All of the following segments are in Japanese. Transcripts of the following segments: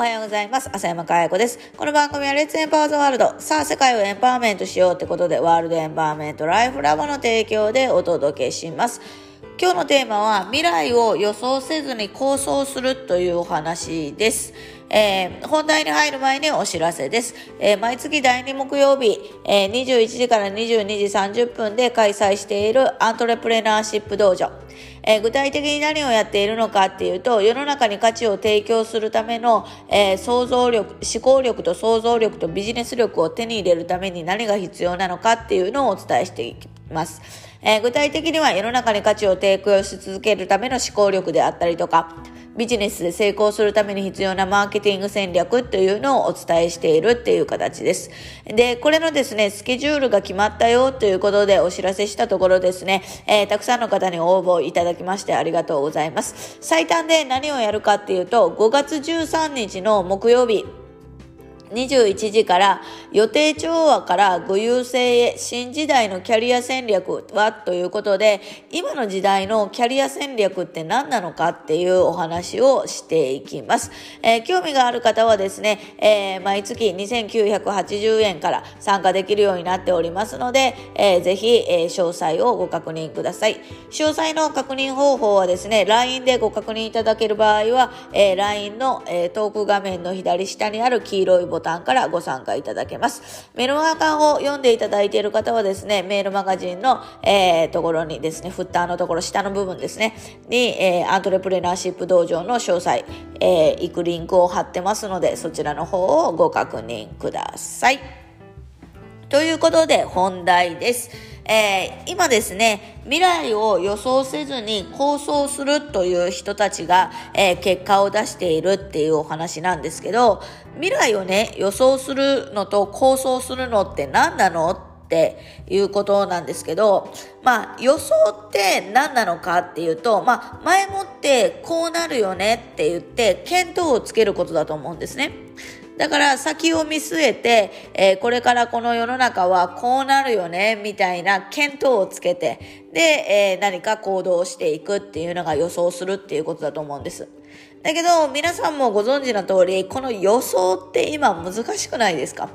おはようございます。浅山かや子です。この番組はレッツエンパワーズワールド。さあ、世界をエンパワーメントしようってことで、ワールドエンパワーメントライフラボの提供でお届けします。今日のテーマは、未来を予想せずに構想するというお話です。えー、本題に入る前にお知らせです。えー、毎月第2木曜日、えー、21時から22時30分で開催しているアントレプレナーシップ道場。えー、具体的に何をやっているのかっていうと、世の中に価値を提供するための、えー、想像力、思考力と想像力とビジネス力を手に入れるために何が必要なのかっていうのをお伝えしていきます。えー、具体的には世の中に価値を提供し続けるための思考力であったりとか、ビジネスで成功するために必要なマーケティング戦略というのをお伝えしているっていう形です。で、これのですね、スケジュールが決まったよということでお知らせしたところですね、えー、たくさんの方に応募いただきましてありがとうございます。最短で何をやるかっていうと、5月13日の木曜日、21時から予定調和からご優勢へ新時代のキャリア戦略はということで今の時代のキャリア戦略って何なのかっていうお話をしていきます。えー、興味がある方はですね、えー、毎月2980円から参加できるようになっておりますので、えー、ぜひ、えー、詳細をご確認ください。詳細の確認方法はですね、LINE でご確認いただける場合は、えー、LINE の、えー、トーク画面の左下にある黄色いボタンボタンからご参加いただけます。メルマガを読んでいただいている方はですね、メールマガジンの、えー、ところにですね、フッターのところ、下の部分ですね、に、えー、アントレプレナーシップ道場の詳細、えー、行くリンクを貼ってますので、そちらの方をご確認ください。ということで、本題です。えー、今ですね、未来を予想せずに構想するという人たちが、えー、結果を出しているっていうお話なんですけど、未来をね、予想するのと構想するのって何なのっていうことなんですけど、まあ予想って何なのかっていうと、まあ前もってこうなるよねって言って見当をつけることだと思うんですね。だから先を見据えて、えー、これからこの世の中はこうなるよね、みたいな見当をつけて、で、えー、何か行動していくっていうのが予想するっていうことだと思うんです。だけど、皆さんもご存知の通り、この予想って今難しくないですか？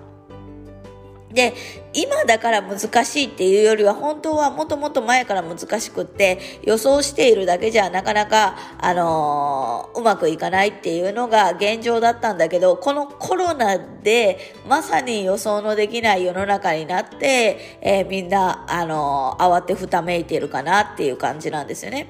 で、今だから難しいっていうよりは本当はもともと前から難しくって予想しているだけじゃなかなか、あのー、うまくいかないっていうのが現状だったんだけど、このコロナでまさに予想のできない世の中になって、えー、みんな、あのー、慌てふためいてるかなっていう感じなんですよね。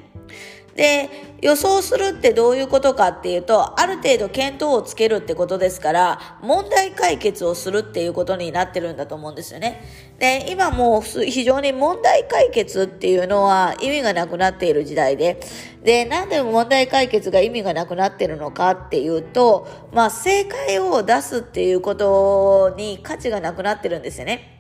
で、予想するってどういうことかっていうと、ある程度見当をつけるってことですから、問題解決をするっていうことになってるんだと思うんですよね。で、今もう非常に問題解決っていうのは意味がなくなっている時代で、で、なんで問題解決が意味がなくなってるのかっていうと、まあ正解を出すっていうことに価値がなくなってるんですよね。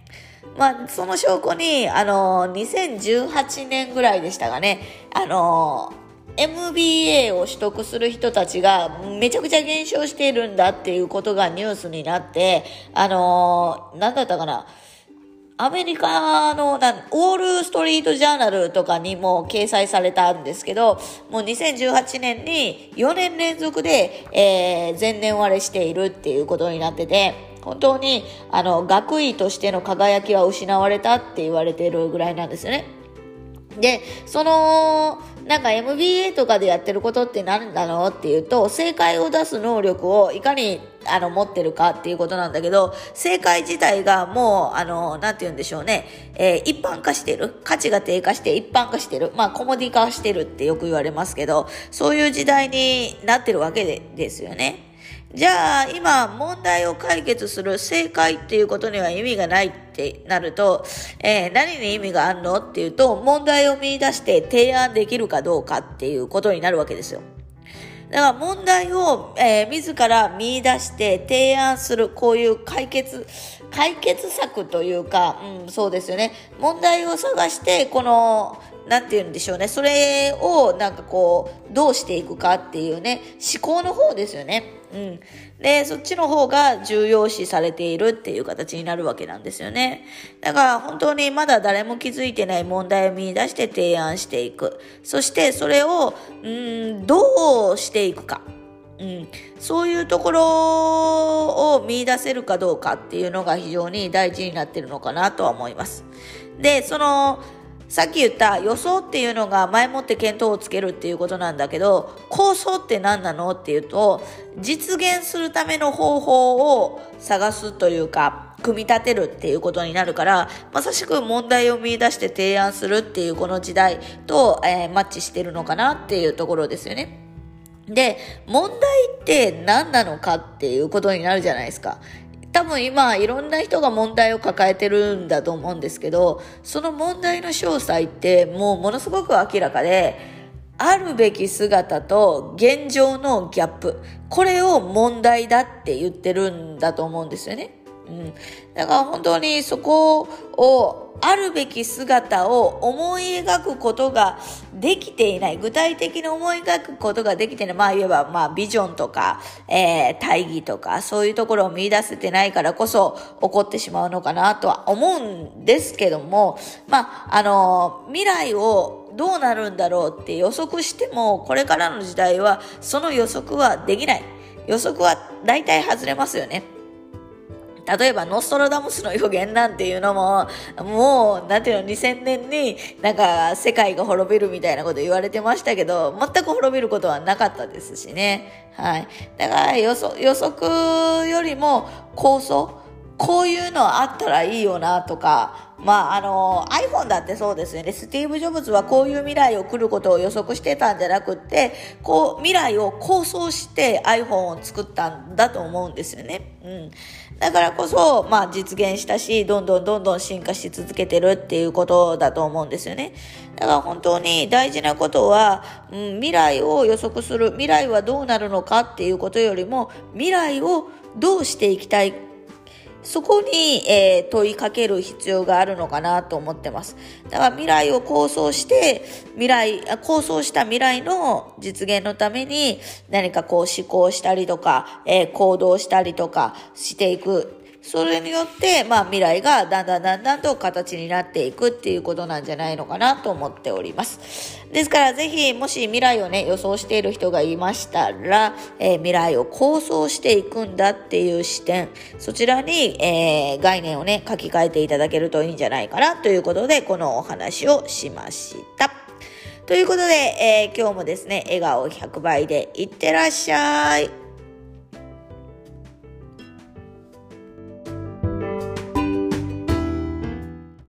まあ、その証拠に、あの、2018年ぐらいでしたがね、あの、MBA を取得する人たちがめちゃくちゃ減少しているんだっていうことがニュースになって、あのー、なんだったかな。アメリカのな、ウォールストリートジャーナルとかにも掲載されたんですけど、もう2018年に4年連続で、えー、前年割れしているっていうことになってて、本当に、あの、学位としての輝きは失われたって言われてるぐらいなんですよね。で、その、なんか MBA とかでやってることって何なのっていうと、正解を出す能力をいかにあの持ってるかっていうことなんだけど、正解自体がもう、あの、なんて言うんでしょうね、えー、一般化してる。価値が低下して一般化してる。まあ、コモディ化してるってよく言われますけど、そういう時代になってるわけでですよね。じゃあ今問題を解決する正解っていうことには意味がないってなると、えー、何に意味があるのっていうと問題を見出して提案できるかどうかっていうことになるわけですよ。だから問題を、えー、自ら見出して提案する、こういう解決、解決策というか、うん、そうですよね。問題を探して、この、なんて言うんでしょうね。それをなんかこう、どうしていくかっていうね、思考の方ですよね。うん。で、そっちの方が重要視されているっていう形になるわけなんですよね。だから本当にまだ誰も気づいてない問題を見出して提案していく。そしてそれを、うん、どうしていくか。うん、そういうところを見出せるかどうかっていうのが非常に大事になってるのかなとは思います。で、その、さっき言った予想っていうのが前もって見当をつけるっていうことなんだけど、構想って何なのっていうと、実現するための方法を探すというか、組み立てるっていうことになるから、まさしく問題を見出して提案するっていうこの時代と、えー、マッチしてるのかなっていうところですよね。で、問題って何なのかっていうことになるじゃないですか。多分今いろんな人が問題を抱えてるんだと思うんですけど、その問題の詳細ってもうものすごく明らかで、あるべき姿と現状のギャップ。これを問題だって言ってるんだと思うんですよね。うん。だから本当にそこをあるべき姿を思い描くことができていない。具体的に思い描くことができていない。まあ言えば、まあビジョンとか、えー、大義とか、そういうところを見出せてないからこそ起こってしまうのかなとは思うんですけども、まあ、あの、未来をどうなるんだろうって予測しても、これからの時代はその予測はできない。予測は大体外れますよね。例えばノストラダムスの予言なんていうのも、もう、なんていうの、2000年になんか世界が滅びるみたいなこと言われてましたけど、全く滅びることはなかったですしね。はい。だから予測予測よりも構想、こういうのあったらいいよなとか、まあ、あの、iPhone だってそうですよね。スティーブ・ジョブズはこういう未来を来ることを予測してたんじゃなくって、こう、未来を構想して iPhone を作ったんだと思うんですよね。うん。だからこそ、まあ、実現したし、どんどんどんどん進化し続けてるっていうことだと思うんですよね。だから本当に大事なことは、うん、未来を予測する、未来はどうなるのかっていうことよりも、未来をどうしていきたいそこに、えー、問いかける必要があるのかなと思ってます。だから未来を構想して、未来、構想した未来の実現のために何かこう思考したりとか、えー、行動したりとかしていく。それによって、まあ未来がだんだんだんだんと形になっていくっていうことなんじゃないのかなと思っております。ですからぜひ、もし未来をね、予想している人がいましたら、えー、未来を構想していくんだっていう視点、そちらに、えー、概念をね、書き換えていただけるといいんじゃないかなということで、このお話をしました。ということで、えー、今日もですね、笑顔100倍でいってらっしゃい。